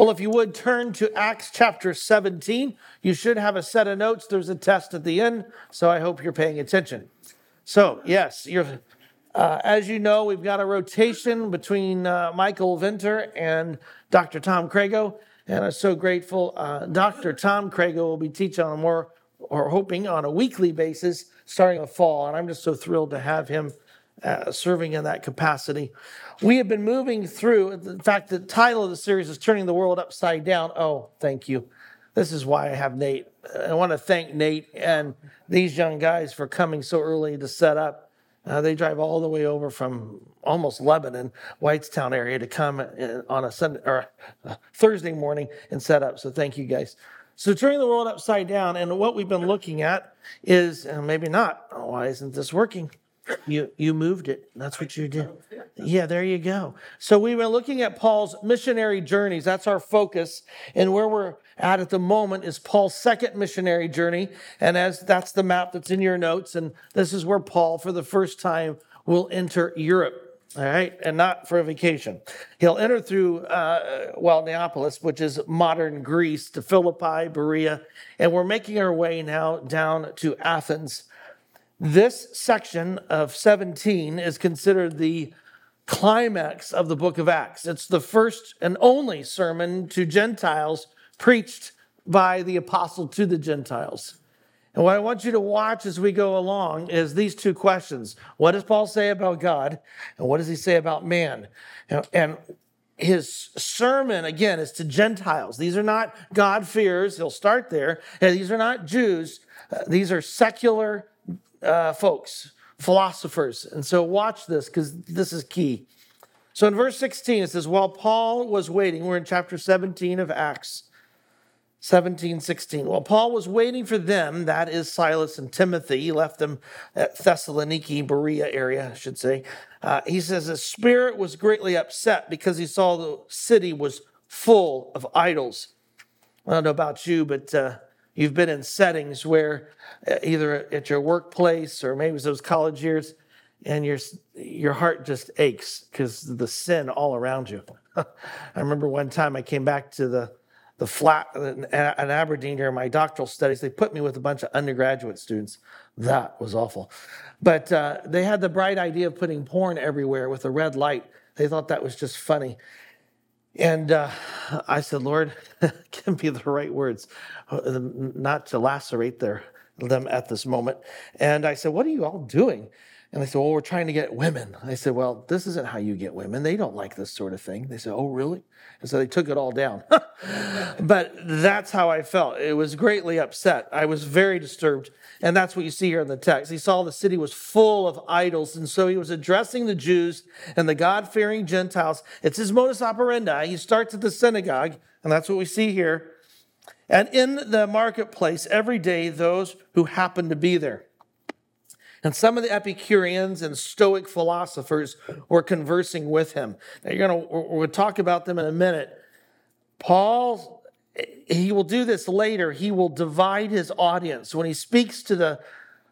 Well, if you would turn to Acts chapter 17, you should have a set of notes. There's a test at the end, so I hope you're paying attention. So, yes, you're, uh, as you know, we've got a rotation between uh, Michael Venter and Dr. Tom Crago, and I'm so grateful. Uh, Dr. Tom Crago will be teaching on more, or hoping on a weekly basis starting the fall, and I'm just so thrilled to have him uh, serving in that capacity. We have been moving through, in fact, the title of the series is Turning the World Upside Down. Oh, thank you. This is why I have Nate. I want to thank Nate and these young guys for coming so early to set up. Uh, they drive all the way over from almost Lebanon, Whitestown area to come uh, on a Sunday or a Thursday morning and set up. So thank you guys. So turning the world upside down, and what we've been looking at is, maybe not. Why isn't this working? You you moved it. That's what you did. Yeah, there you go. So we were looking at Paul's missionary journeys. That's our focus. And where we're at at the moment is Paul's second missionary journey. And as that's the map that's in your notes, and this is where Paul, for the first time, will enter Europe. All right, and not for a vacation. He'll enter through, uh, well, Neapolis, which is modern Greece, to Philippi, Berea, and we're making our way now down to Athens. This section of 17 is considered the climax of the book of Acts. It's the first and only sermon to Gentiles preached by the apostle to the Gentiles. And what I want you to watch as we go along is these two questions. What does Paul say about God? And what does he say about man? And his sermon, again, is to Gentiles. These are not God-fearers. He'll start there. These are not Jews. Uh, these are secular uh, folks, philosophers. And so watch this because this is key. So in verse 16, it says, While Paul was waiting, we're in chapter 17 of Acts 17, 16. While Paul was waiting for them, that is Silas and Timothy, he left them at Thessaloniki, Berea area, I should say. Uh, he says his spirit was greatly upset because he saw the city was full of idols. I don't know about you, but uh, You've been in settings where uh, either at your workplace or maybe it was those college years, and your your heart just aches because the sin all around you. I remember one time I came back to the the flat in Aberdeen during my doctoral studies. They put me with a bunch of undergraduate students. That was awful, but uh, they had the bright idea of putting porn everywhere with a red light. They thought that was just funny. And uh, I said, Lord, give me the right words, uh, not to lacerate their, them at this moment. And I said, What are you all doing? And they said, Well, we're trying to get women. I said, Well, this isn't how you get women. They don't like this sort of thing. They said, Oh, really? And so they took it all down. but that's how I felt. It was greatly upset. I was very disturbed. And that's what you see here in the text. He saw the city was full of idols. And so he was addressing the Jews and the God fearing Gentiles. It's his modus operandi. He starts at the synagogue, and that's what we see here. And in the marketplace, every day, those who happen to be there. And some of the Epicureans and Stoic philosophers were conversing with him. Now, you're gonna we'll talk about them in a minute. Paul, he will do this later. He will divide his audience when he speaks to the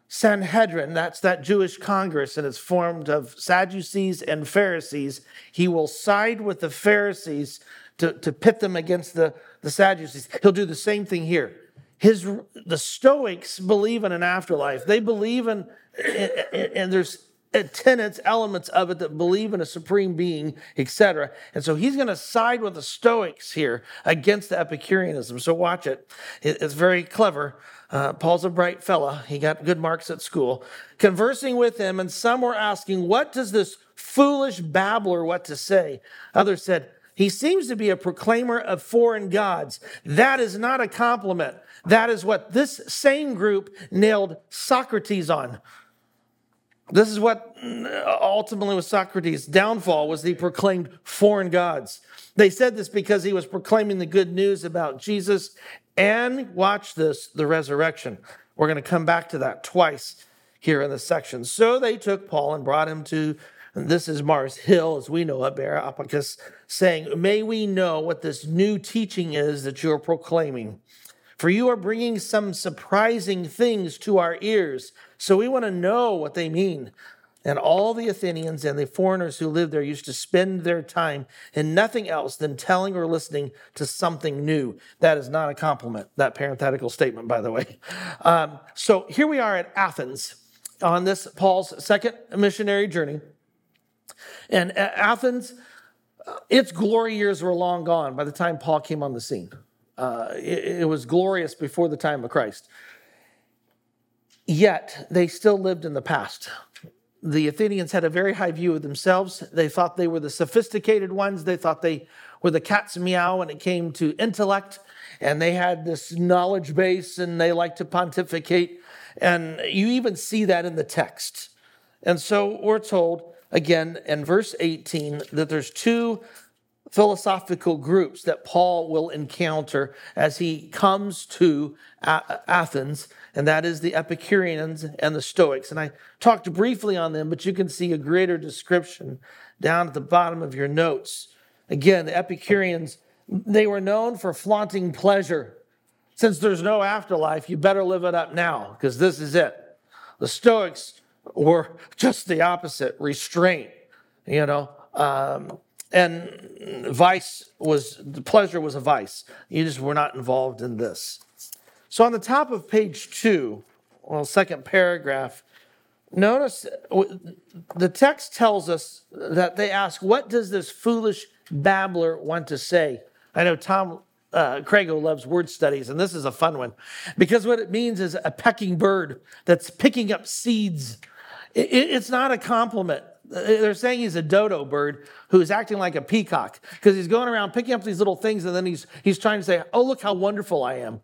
Sanhedrin. That's that Jewish Congress, and it's formed of Sadducees and Pharisees. He will side with the Pharisees to, to pit them against the, the Sadducees. He'll do the same thing here. His the Stoics believe in an afterlife. They believe in and there's tenets, elements of it that believe in a supreme being, etc. And so he's going to side with the Stoics here against the Epicureanism. So watch it. It's very clever. Uh, Paul's a bright fella. He got good marks at school. Conversing with him, and some were asking, What does this foolish babbler what to say? Others said, He seems to be a proclaimer of foreign gods. That is not a compliment. That is what this same group nailed Socrates on. This is what uh, ultimately was Socrates' downfall was he proclaimed foreign gods. They said this because he was proclaiming the good news about Jesus and watch this, the resurrection. We're going to come back to that twice here in the section. So they took Paul and brought him to this is Mars Hill, as we know it, Areopagus, saying, May we know what this new teaching is that you're proclaiming. For you are bringing some surprising things to our ears. So we want to know what they mean. And all the Athenians and the foreigners who lived there used to spend their time in nothing else than telling or listening to something new. That is not a compliment, that parenthetical statement, by the way. Um, so here we are at Athens on this Paul's second missionary journey. And Athens, its glory years were long gone by the time Paul came on the scene. Uh, it, it was glorious before the time of Christ. Yet they still lived in the past the Athenians had a very high view of themselves. They thought they were the sophisticated ones. They thought they were the cat's meow when it came to intellect. And they had this knowledge base and they liked to pontificate. And you even see that in the text. And so we're told again in verse 18 that there's two philosophical groups that Paul will encounter as he comes to Athens, and that is the Epicureans and the Stoics. And I talked briefly on them, but you can see a greater description down at the bottom of your notes. Again, the Epicureans, they were known for flaunting pleasure. Since there's no afterlife, you better live it up now, because this is it. The Stoics were just the opposite restraint, you know. Um, and vice was the pleasure was a vice. You just were not involved in this. So on the top of page two, well, second paragraph, notice the text tells us that they ask, "What does this foolish babbler want to say?" I know Tom uh, Crago loves word studies, and this is a fun one because what it means is a pecking bird that's picking up seeds. It, it's not a compliment. They're saying he's a dodo bird who's acting like a peacock because he's going around picking up these little things and then he's, he's trying to say, Oh, look how wonderful I am.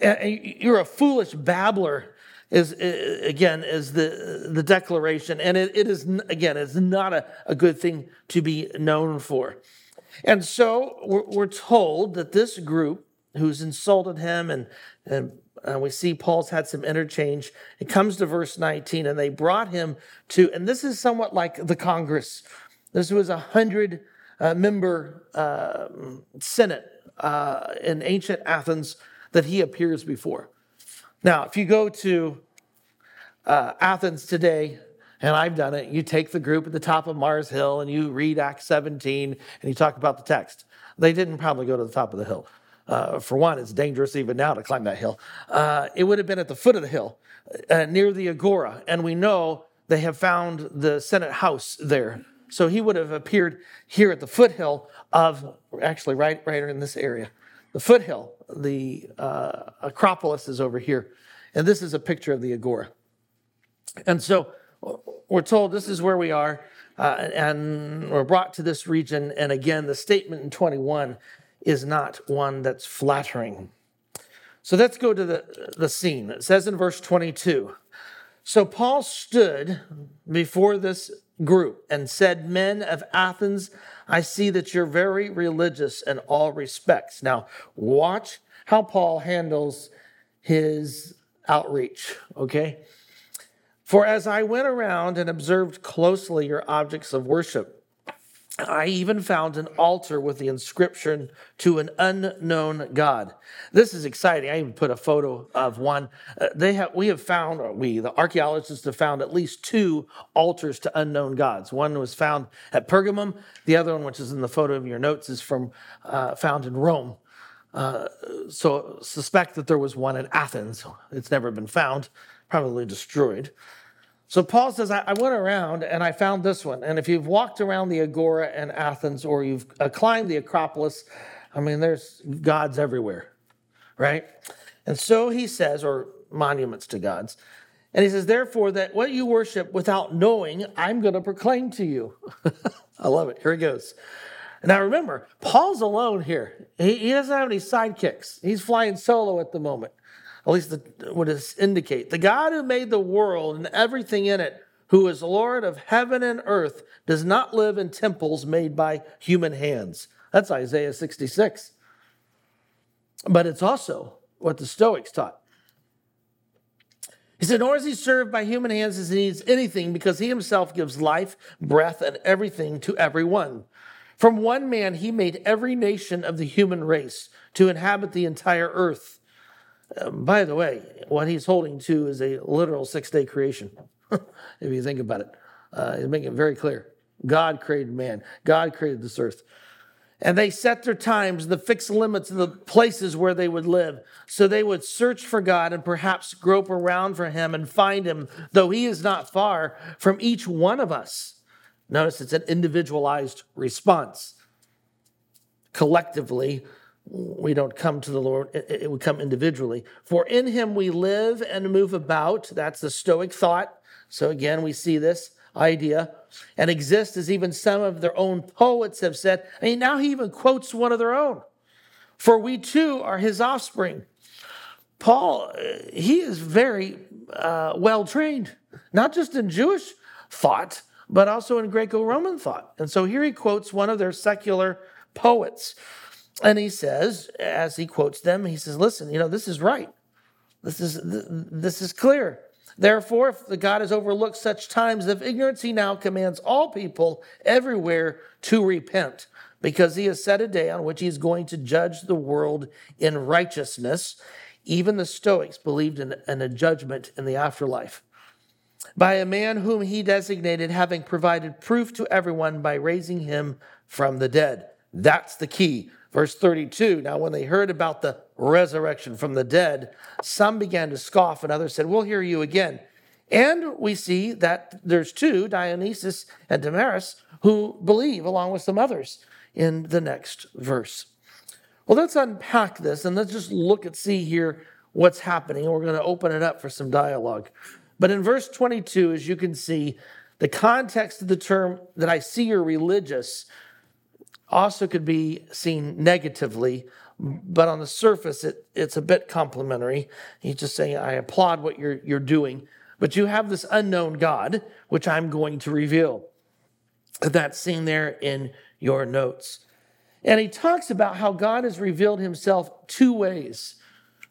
You're a foolish babbler, is again, is the, the declaration. And it, it is, again, it's not a, a good thing to be known for. And so we're, we're told that this group who's insulted him and, and uh, we see Paul's had some interchange. It comes to verse 19, and they brought him to, and this is somewhat like the Congress. This was a hundred uh, member uh, Senate in ancient Athens that he appears before. Now, if you go to uh, Athens today, and I've done it, you take the group at the top of Mars Hill and you read Acts 17 and you talk about the text. They didn't probably go to the top of the hill. Uh, for one, it's dangerous even now to climb that hill. Uh, it would have been at the foot of the hill, uh, near the agora, and we know they have found the Senate House there. So he would have appeared here at the foothill of, actually, right, right in this area. The foothill, the uh, Acropolis is over here, and this is a picture of the agora. And so we're told this is where we are, uh, and we're brought to this region. And again, the statement in 21 is not one that's flattering. So let's go to the, the scene. It says in verse 22 So Paul stood before this group and said, Men of Athens, I see that you're very religious in all respects. Now, watch how Paul handles his outreach, okay? For as I went around and observed closely your objects of worship, I even found an altar with the inscription to an unknown God. This is exciting. I even put a photo of one. Uh, they have, we have found, we, the archaeologists have found at least two altars to unknown gods. One was found at Pergamum. The other one, which is in the photo of your notes, is from uh, found in Rome. Uh, so suspect that there was one in Athens. It's never been found, probably destroyed. So Paul says, I, went around and I found this one. And if you've walked around the Agora in Athens or you've climbed the Acropolis, I mean, there's gods everywhere, right? And so he says, or monuments to gods. And he says, therefore, that what you worship without knowing, I'm going to proclaim to you. I love it. Here he goes. Now remember, Paul's alone here. He, he doesn't have any sidekicks. He's flying solo at the moment at least the, it indicate. The God who made the world and everything in it, who is Lord of heaven and earth, does not live in temples made by human hands. That's Isaiah 66. But it's also what the Stoics taught. He said, Nor is he served by human hands as he needs anything, because he himself gives life, breath, and everything to everyone. From one man he made every nation of the human race to inhabit the entire earth. Um, by the way, what he's holding to is a literal six day creation, if you think about it. Uh, he's making it very clear. God created man, God created this earth. And they set their times, the fixed limits of the places where they would live. So they would search for God and perhaps grope around for him and find him, though he is not far from each one of us. Notice it's an individualized response. Collectively, we don't come to the Lord, it would come individually. For in him we live and move about. That's the Stoic thought. So again, we see this idea and exist as even some of their own poets have said. I mean, now he even quotes one of their own. For we too are his offspring. Paul, he is very uh, well trained, not just in Jewish thought, but also in Greco Roman thought. And so here he quotes one of their secular poets. And he says, as he quotes them, he says, Listen, you know, this is right. This is, this is clear. Therefore, if the God has overlooked such times of ignorance, he now commands all people everywhere to repent, because he has set a day on which he is going to judge the world in righteousness. Even the Stoics believed in, in a judgment in the afterlife. By a man whom he designated, having provided proof to everyone by raising him from the dead. That's the key. Verse 32 Now, when they heard about the resurrection from the dead, some began to scoff, and others said, We'll hear you again. And we see that there's two, Dionysus and Damaris, who believe along with some others in the next verse. Well, let's unpack this and let's just look and see here what's happening. We're going to open it up for some dialogue. But in verse 22, as you can see, the context of the term that I see you're religious also could be seen negatively, but on the surface, it, it's a bit complimentary. He's just saying, I applaud what you're, you're doing, but you have this unknown God, which I'm going to reveal. That's seen there in your notes. And he talks about how God has revealed himself two ways.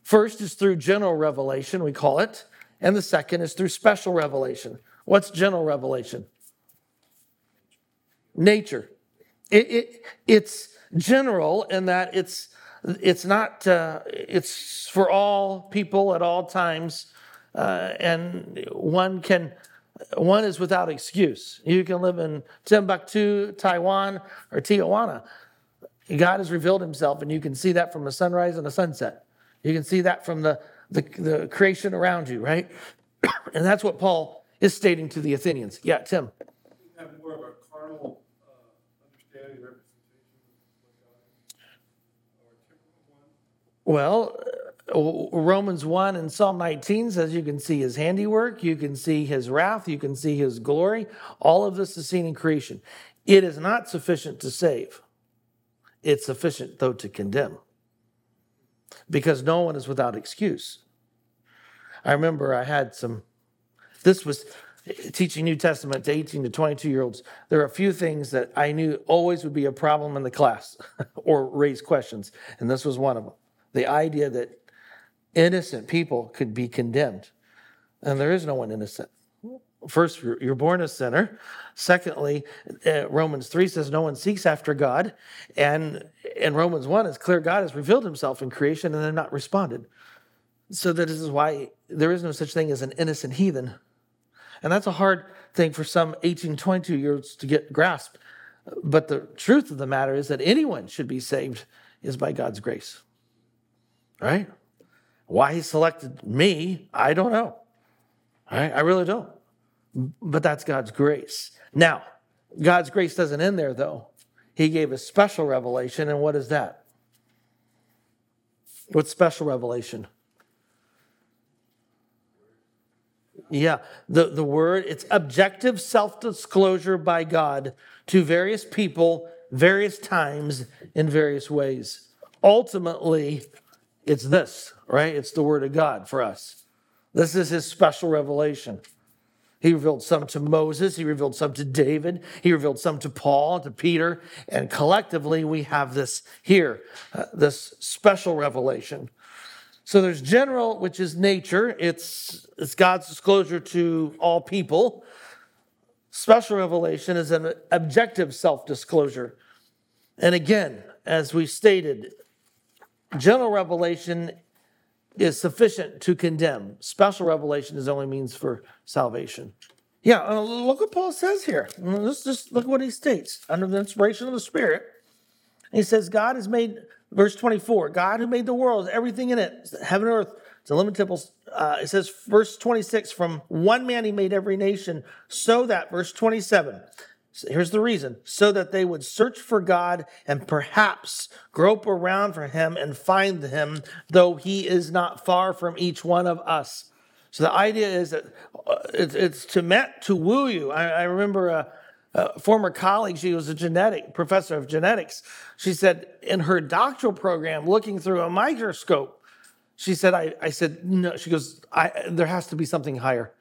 First is through general revelation, we call it, and the second is through special revelation. What's general revelation? Nature. It, it, it's general in that it's, it's not, uh, it's for all people at all times. Uh, and one can, one is without excuse. You can live in Timbuktu, Taiwan, or Tijuana. God has revealed himself, and you can see that from the sunrise and the sunset. You can see that from the, the, the creation around you, right? and that's what Paul is stating to the Athenians. Yeah, Tim. Well, uh, Romans 1 and Psalm 19 says you can see his handiwork, you can see his wrath, you can see his glory. All of this is seen in creation. It is not sufficient to save, it's sufficient, though, to condemn because no one is without excuse. I remember I had some, this was teaching New Testament to 18 to 22 year olds. There are a few things that I knew always would be a problem in the class or raise questions, and this was one of them the idea that innocent people could be condemned. And there is no one innocent. First, you're born a sinner. Secondly, uh, Romans 3 says no one seeks after God. And in Romans 1, it's clear God has revealed himself in creation and then not responded. So that is why there is no such thing as an innocent heathen. And that's a hard thing for some 18, 22 years to get grasped. But the truth of the matter is that anyone should be saved is by God's grace right? Why he selected me, I don't know. Right? I really don't. But that's God's grace. Now, God's grace doesn't end there, though. He gave a special revelation, and what is that? What special revelation? Yeah, the, the word, it's objective self disclosure by God to various people, various times, in various ways. Ultimately, it's this, right? It's the Word of God for us. This is His special revelation. He revealed some to Moses, He revealed some to David, He revealed some to Paul, to Peter, and collectively we have this here, uh, this special revelation. So there's general, which is nature, it's, it's God's disclosure to all people. Special revelation is an objective self disclosure. And again, as we stated, General revelation is sufficient to condemn. Special revelation is only means for salvation. Yeah, uh, look what Paul says here. Let's just look what he states under the inspiration of the Spirit. He says, God has made, verse 24, God who made the world, everything in it, heaven and earth, it's illimitable. Uh, it says, verse 26, from one man he made every nation, so that, verse 27, here's the reason, so that they would search for God and perhaps grope around for him and find him, though he is not far from each one of us. So the idea is that uh, it's, it's to meant to woo you. I, I remember a, a, former colleague, she was a genetic professor of genetics. She said in her doctoral program, looking through a microscope, she said, I, I said, no, she goes, I there has to be something higher.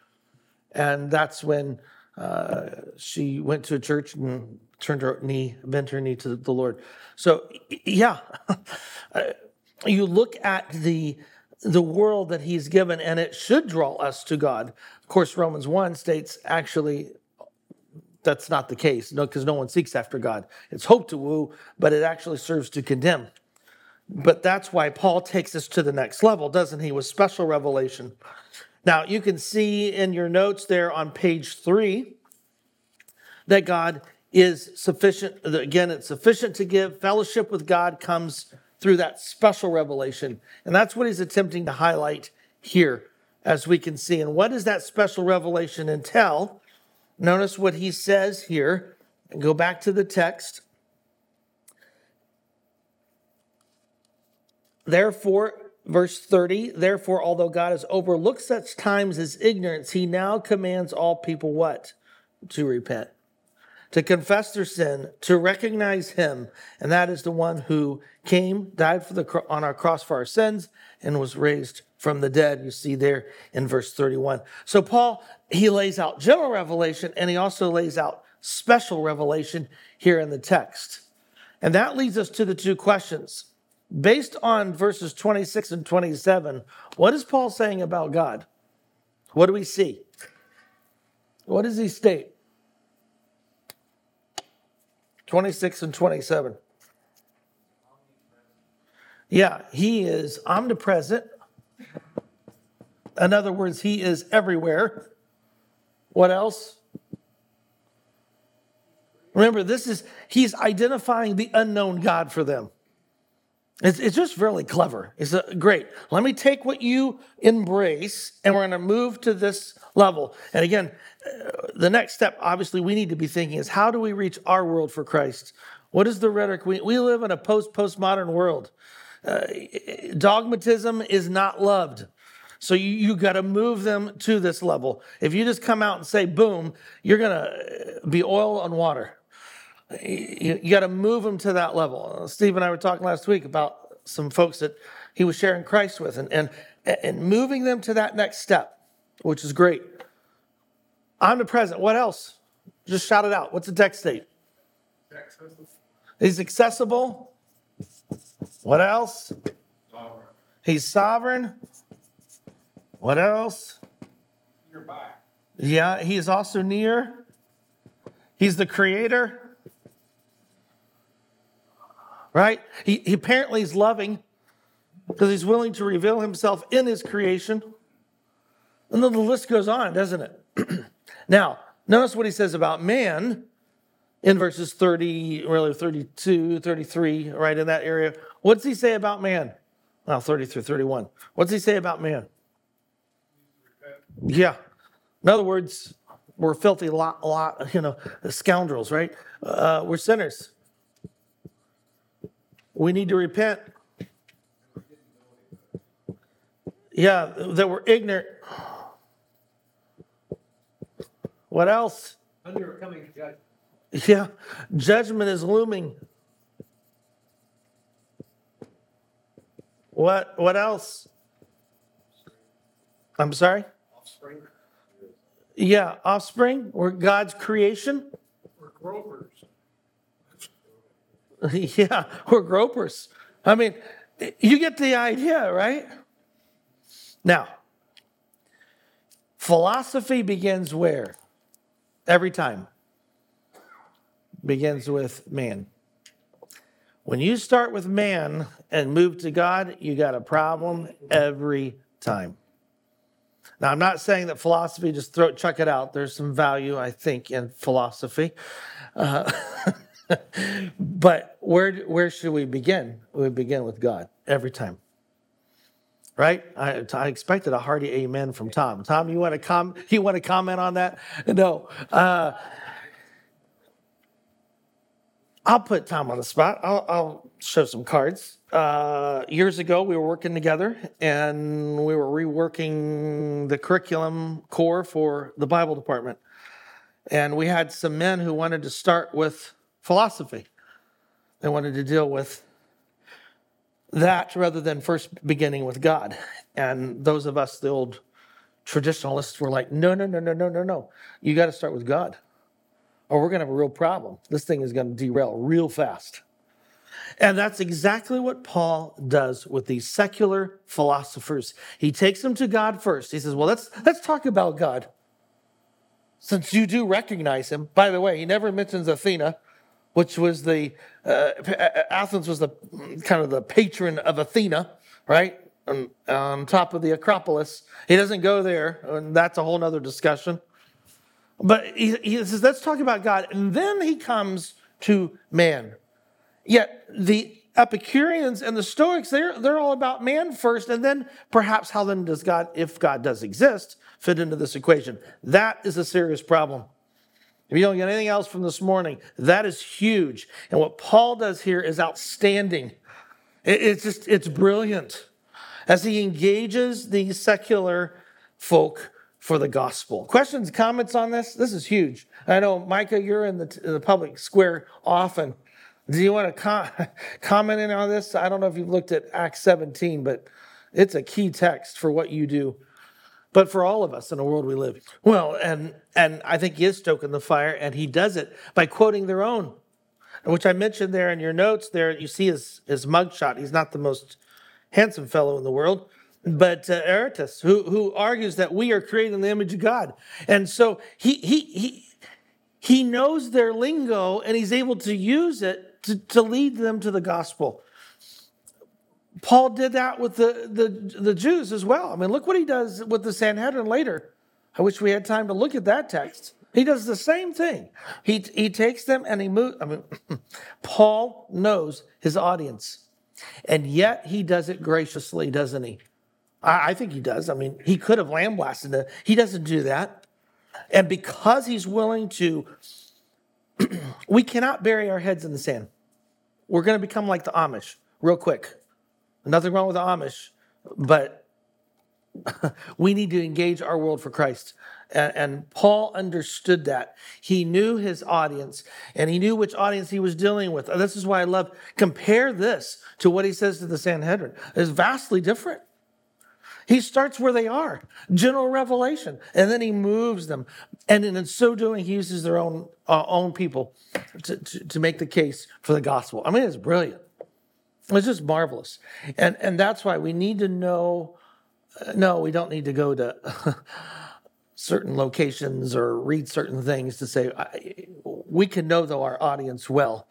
And that's when uh, she went to a church and turned her knee, bent her knee to the Lord. So, yeah, you look at the the world that he's given, and it should draw us to God. Of course, Romans 1 states actually that's not the case, no, because no one seeks after God. It's hope to woo, but it actually serves to condemn. But that's why Paul takes us to the next level, doesn't he, with special revelation. Now, you can see in your notes there on page three that God is sufficient. Again, it's sufficient to give. Fellowship with God comes through that special revelation. And that's what he's attempting to highlight here, as we can see. And what does that special revelation entail? Notice what he says here, and go back to the text. Therefore, verse 30, therefore, although God has overlooked such times as ignorance, he now commands all people what? To repent to confess their sin, to recognize him, and that is the one who came, died for the on our cross for our sins, and was raised from the dead. You see there in verse 31. So Paul, he lays out general revelation and he also lays out special revelation here in the text. And that leads us to the two questions. Based on verses 26 and 27, what is Paul saying about God? What do we see? What does he state? 26 and 27. Yeah, he is omnipresent. In other words, he is everywhere. What else? Remember, this is, he's identifying the unknown God for them. It's, it's just really clever. It's a, great. Let me take what you embrace and we're going to move to this level. And again, uh, the next step, obviously, we need to be thinking is how do we reach our world for Christ? What is the rhetoric? We, we live in a post postmodern world. Uh, dogmatism is not loved. So you, you got to move them to this level. If you just come out and say, boom, you're going to be oil on water. You, you got to move them to that level. Steve and I were talking last week about some folks that he was sharing Christ with and, and, and moving them to that next step, which is great. I'm the Omnipresent. What else? Just shout it out. What's the text state? He's accessible. What else? Sovereign. He's sovereign. What else? Nearby. Yeah, he is also near. He's the creator right? He, he apparently is loving because he's willing to reveal himself in his creation. And then the list goes on, doesn't it? now, notice what he says about man in verses 30, really 32, 33, right in that area. What's he say about man? Well, 30 through 31. What's he say about man? Yeah. In other words, we're filthy lot, lot you know, scoundrels, right? Uh, we're sinners. We need to repent. Yeah, that we're ignorant. What else? Under coming judgment. Yeah, judgment is looming. What what else? I'm sorry? Offspring. Yeah, offspring. We're God's creation. We're gropers. yeah, we're gropers. I mean, you get the idea, right? Now, philosophy begins where? Every time. Begins with man. When you start with man and move to God, you got a problem every time. Now, I'm not saying that philosophy just throw chuck it out. There's some value, I think, in philosophy. Uh, but where where should we begin? We begin with God every time. Right? I, I expected a hearty amen from Tom. Tom, you want to com- you want to comment on that? No. Uh, I'll put Tom on the spot. I'll, I'll show some cards. Uh, years ago, we were working together and we were reworking the curriculum core for the Bible department. And we had some men who wanted to start with philosophy. They wanted to deal with that rather than first beginning with God. And those of us, the old traditionalists, were like, no, no, no, no, no, no, no. You got to start with God or we're going to have a real problem. This thing is going to derail real fast. And that's exactly what Paul does with these secular philosophers. He takes them to God first. He says, "Well, let's let's talk about God." Since you do recognize him. By the way, he never mentions Athena, which was the uh, Athens was the kind of the patron of Athena, right? On, on top of the Acropolis. He doesn't go there, and that's a whole other discussion. But he, he says, let's talk about God. And then he comes to man. Yet the Epicureans and the Stoics, they're, they're all about man first, and then perhaps how then does God, if God does exist, fit into this equation? That is a serious problem. If you don't get anything else from this morning, that is huge. And what Paul does here is outstanding. It's just, it's brilliant. As he engages the secular folk for the gospel. Questions, comments on this? This is huge. I know, Micah, you're in the, in the public square often. Do you want to com- comment in on this? I don't know if you've looked at Acts 17, but it's a key text for what you do, but for all of us in the world we live. Well, and and I think he is stoking the fire, and he does it by quoting their own, which I mentioned there in your notes. There, you see his his mugshot. He's not the most handsome fellow in the world, but uh, who, who argues that we are created in the image of God. And so he, he, he, he knows their lingo and he's able to use it to, to lead them to the gospel. Paul did that with the, the, the Jews as well. I mean, look what he does with the Sanhedrin later. I wish we had time to look at that text. He does the same thing. He, he takes them and he moves. I mean, Paul knows his audience, and yet he does it graciously, doesn't he? I, I think he does. I mean, he could have lambasted it. He doesn't do that. And because he's willing to, we cannot bury our heads in the sand. We're going to become like the Amish real quick. Nothing wrong with the Amish, but we need to engage our world for Christ. And, and, Paul understood that. He knew his audience and he knew which audience he was dealing with. This is why I love compare this to what he says to the Sanhedrin. It's vastly different. He starts where they are, general revelation, and then he moves them. And in so doing, he uses their own, uh, own people to, to, to make the case for the gospel. I mean, it's brilliant. It's just marvelous. And, and that's why we need to know uh, no, we don't need to go to certain locations or read certain things to say, I, we can know, though, our audience well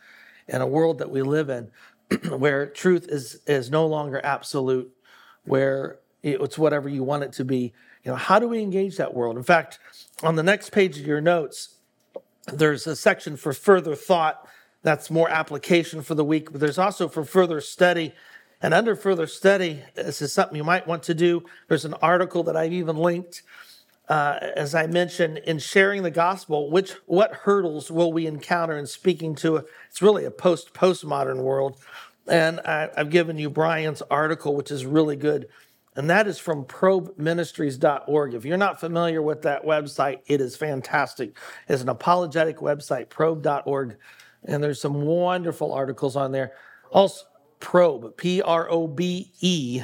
in a world that we live in where truth is, is no longer absolute, where it's whatever you want it to be. You know, how do we engage that world? In fact, on the next page of your notes, there's a section for further thought. That's more application for the week, but there's also for further study. And under further study, this is something you might want to do. There's an article that I've even linked. Uh, as I mentioned, in sharing the gospel, which what hurdles will we encounter in speaking to? A, it's really a post postmodern world, and I, I've given you Brian's article, which is really good and that is from probeministries.org. If you're not familiar with that website, it is fantastic. It's an apologetic website, probe.org, and there's some wonderful articles on there. Also, probe, P R O B E,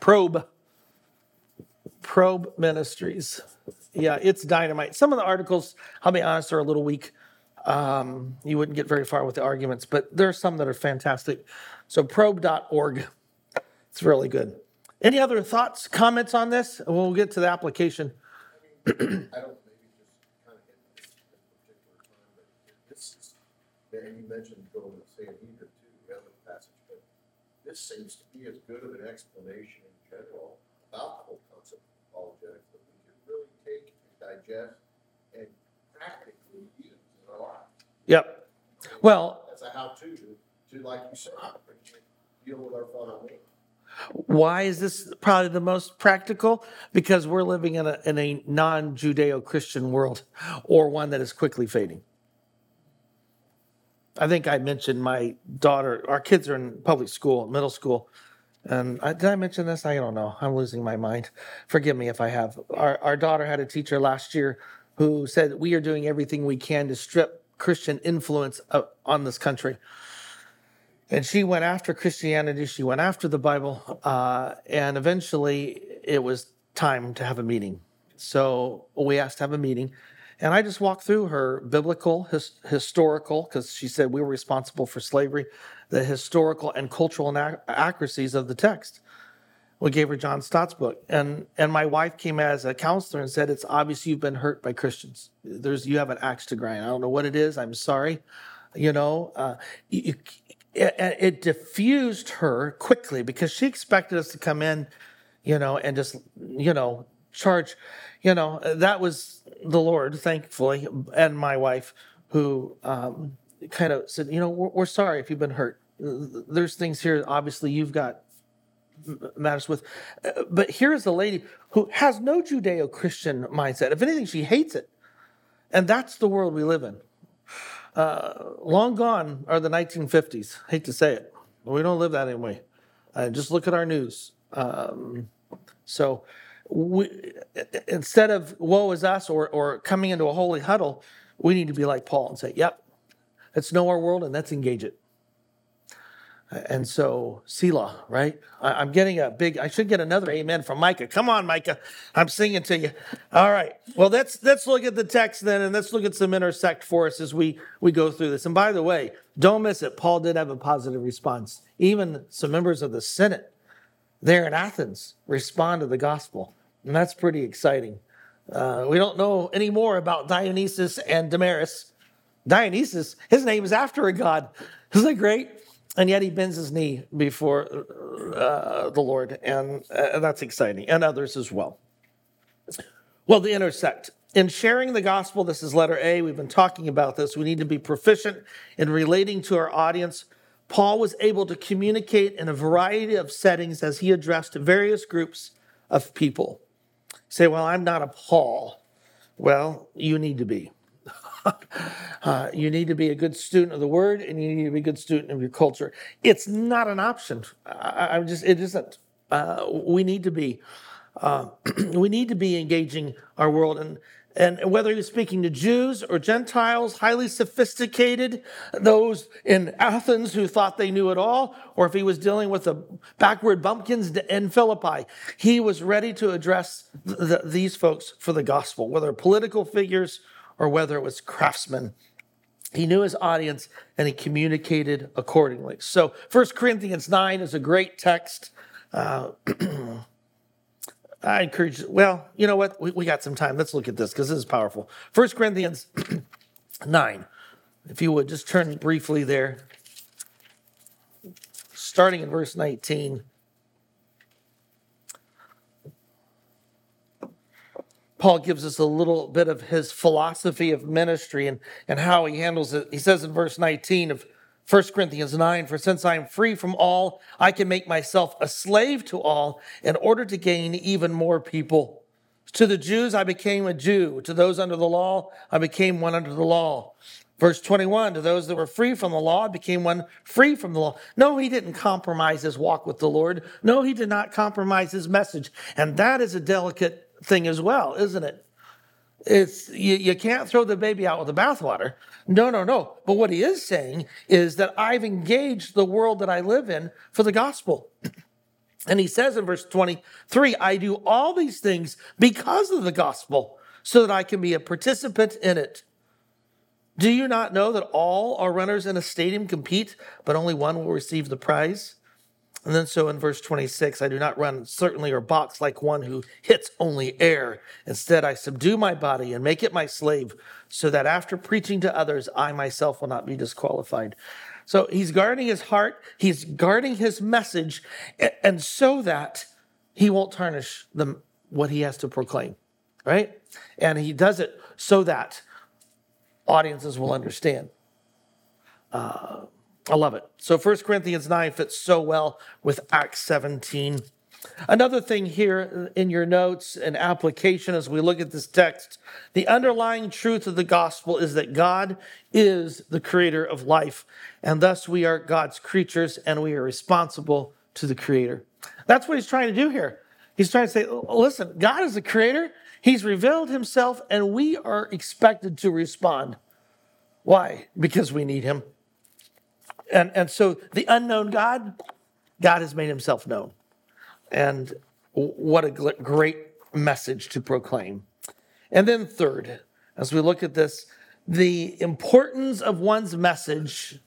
probe, probe ministries. Yeah, it's dynamite. Some of the articles, I'll be honest, are a little weak. Um, you wouldn't get very far with the arguments, but there are some that are fantastic. So, probe.org, it's really good. Any other thoughts, comments on this? We'll get to the application. I don't maybe just kind of hit this particular time, but this is, and you mentioned going to Sanhedrin too, the other passage, but this seems to be as good of an explanation in general about the whole concept of apologetics that we can really take and digest, and practically use in our lives. Yep. Well, That's a how-to, to, to, like you said, deal with our fellow why is this probably the most practical? Because we're living in a, in a non Judeo Christian world or one that is quickly fading. I think I mentioned my daughter, our kids are in public school, middle school. And I, did I mention this? I don't know. I'm losing my mind. Forgive me if I have. Our, our daughter had a teacher last year who said, We are doing everything we can to strip Christian influence on this country. And she went after Christianity, she went after the Bible, uh, and eventually it was time to have a meeting. So we asked to have a meeting. And I just walked through her biblical, his, historical, because she said we were responsible for slavery, the historical and cultural inac- accuracies of the text. We gave her John Stott's book, and and my wife came as a counselor and said, "It's obvious you've been hurt by Christians. There's you have an axe to grind. I don't know what it is. I'm sorry, you know." Uh, you, it, it diffused her quickly because she expected us to come in, you know, and just you know charge, you know, that was the Lord, thankfully, and my wife who um, kind of said, you know, we're, we're sorry if you've been hurt. There's things here, obviously, you've got matters with. But here is a lady who has no Judeo Christian mindset. If anything, she hates it. And that's the world we live in. Uh, long gone are the 1950s. Hate to say it. We don't live that anyway. Uh, just look at our news. Um, so we, instead of woe is us or, or coming into a holy huddle, we need to be like Paul and say, yep, let's know our world and let's engage it. And so, Selah, right? I, I'm getting a big, I should get another amen from Micah. Come on, Micah. I'm singing to you. All right. Well, let's let's look at the text then and let's look at some intersect for us as we, we go through this. And by the way, don't miss it. Paul did have a positive response. Even some members of the Senate there in Athens respond to the gospel. And that's pretty exciting. Uh, we don't know any more about Dionysus and Damaris. Dionysus, his name is after a god. Isn't that great? And yet he bends his knee before uh, the Lord, and uh, that's exciting, and others as well. Well, the intersect. In sharing the gospel, this is letter A. We've been talking about this. We need to be proficient in relating to our audience. Paul was able to communicate in a variety of settings as he addressed various groups of people. Say, well, I'm not a Paul. Well, you need to be. Uh, you need to be a good student of the word and you need to be a good student of your culture. It's not an option. I, I'm just, it isn't. Uh, we need to be, uh, we need to be engaging our world. And, and whether you're speaking to Jews or Gentiles, highly sophisticated, those in Athens who thought they knew it all, or if he was dealing with the backward bumpkins in Philippi, he was ready to address th- th- these folks for the gospel, whether political figures or whether it was craftsmen. He knew his audience and he communicated accordingly. So 1 Corinthians 9 is a great text. Uh, I encourage, well, you know what? We, we got some time. Let's look at this because this is powerful. 1 Corinthians 9. If you would just turn briefly there, starting in verse 19. Paul gives us a little bit of his philosophy of ministry and, and how he handles it. He says in verse 19 of 1 Corinthians 9, For since I am free from all, I can make myself a slave to all in order to gain even more people. To the Jews, I became a Jew. To those under the law, I became one under the law. Verse 21, to those that were free from the law, I became one free from the law. No, he didn't compromise his walk with the Lord. No, he did not compromise his message. And that is a delicate thing as well, isn't it? It's you, you can't throw the baby out with the bathwater. No, no, no. But what he is saying is that I've engaged the world that I live in for the gospel. And he says in verse 23, I do all these things because of the gospel, so that I can be a participant in it. Do you not know that all our runners in a stadium compete, but only one will receive the prize? And then so in verse 26, I do not run certainly or box like one who hits only air. Instead, I subdue my body and make it my slave, so that after preaching to others, I myself will not be disqualified. So he's guarding his heart, he's guarding his message, and so that he won't tarnish the, what he has to proclaim. right? And he does it so that audiences will understand. Uh, I love it. So 1 Corinthians 9 fits so well with Acts 17. Another thing here in your notes and application as we look at this text, the underlying truth of the gospel is that God is the creator of life, and thus we are God's creatures and we are responsible to the creator. That's what he's trying to do here. He's trying to say, listen, God is the creator, he's revealed himself, and we are expected to respond. Why? Because we need him. And, and so the unknown God, God has made himself known. And what a great message to proclaim. And then, third, as we look at this, the importance of one's message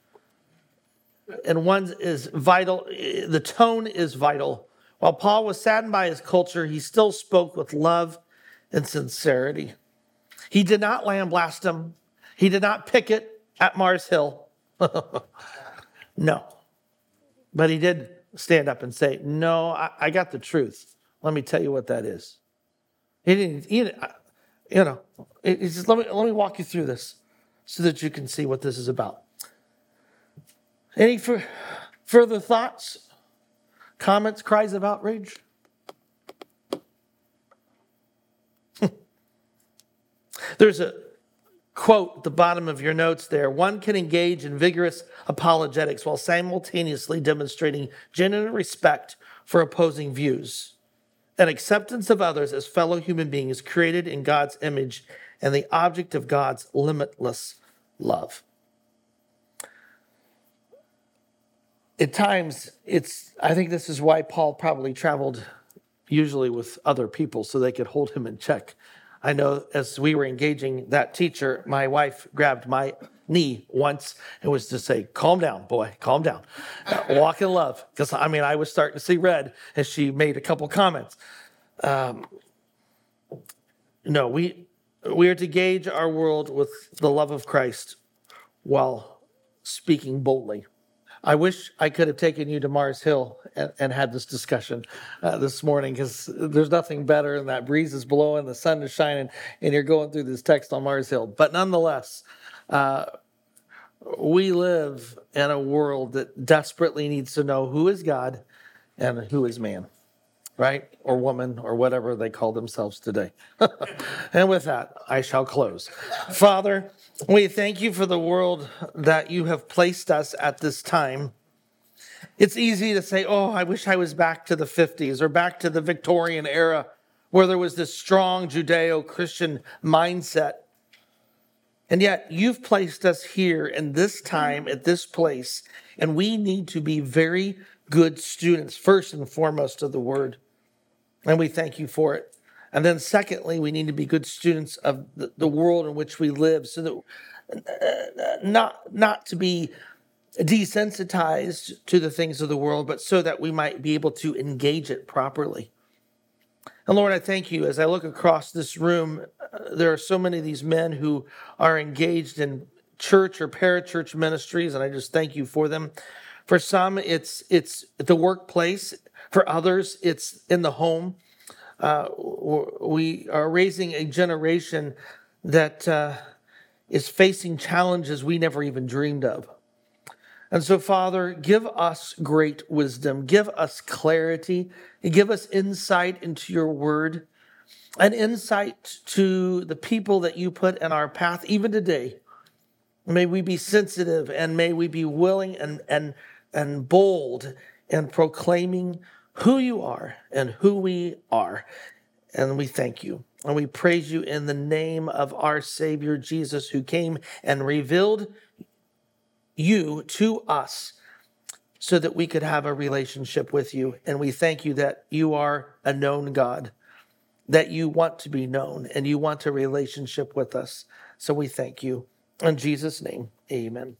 and one's is vital, the tone is vital. While Paul was saddened by his culture, he still spoke with love and sincerity. He did not lambaste him, he did not picket at Mars Hill. no. But he did stand up and say, No, I, I got the truth. Let me tell you what that is. He didn't, he you know, he says, let me, let me walk you through this so that you can see what this is about. Any further thoughts, comments, cries of outrage? There's a quote the bottom of your notes there one can engage in vigorous apologetics while simultaneously demonstrating genuine respect for opposing views and acceptance of others as fellow human beings created in God's image and the object of God's limitless love. At times, it's, I think this is why Paul probably traveled usually with other people so they could hold him in check I know as we were engaging that teacher, my wife grabbed my knee once and was to say, Calm down, boy, calm down. Uh, walk in love. Because I mean, I was starting to see red as she made a couple comments. Um, no, we, we are to gauge our world with the love of Christ while speaking boldly. I wish I could have taken you to Mars Hill and, and had this discussion uh, this morning because there's nothing better than that breeze is blowing, the sun is shining, and you're going through this text on Mars Hill. But nonetheless, uh, we live in a world that desperately needs to know who is God and who is man, right? Or woman, or whatever they call themselves today. and with that, I shall close. Father, we thank you for the world that you have placed us at this time. It's easy to say, oh, I wish I was back to the 50s or back to the Victorian era where there was this strong Judeo Christian mindset. And yet, you've placed us here in this time, at this place, and we need to be very good students, first and foremost, of the word. And we thank you for it. And then, secondly, we need to be good students of the, the world in which we live, so that uh, not not to be desensitized to the things of the world, but so that we might be able to engage it properly. And Lord, I thank you as I look across this room. Uh, there are so many of these men who are engaged in church or parachurch ministries, and I just thank you for them. For some, it's it's the workplace. For others, it's in the home uh, we are raising a generation that uh, is facing challenges we never even dreamed of. And so, Father, give us great wisdom, give us clarity, give us insight into your word, and insight to the people that you put in our path, even today. May we be sensitive and may we be willing and, and, and bold in proclaiming who you are and who we are. And we thank you. And we praise you in the name of our Savior Jesus, who came and revealed you to us so that we could have a relationship with you. And we thank you that you are a known God, that you want to be known and you want a relationship with us. So we thank you. In Jesus' name, amen.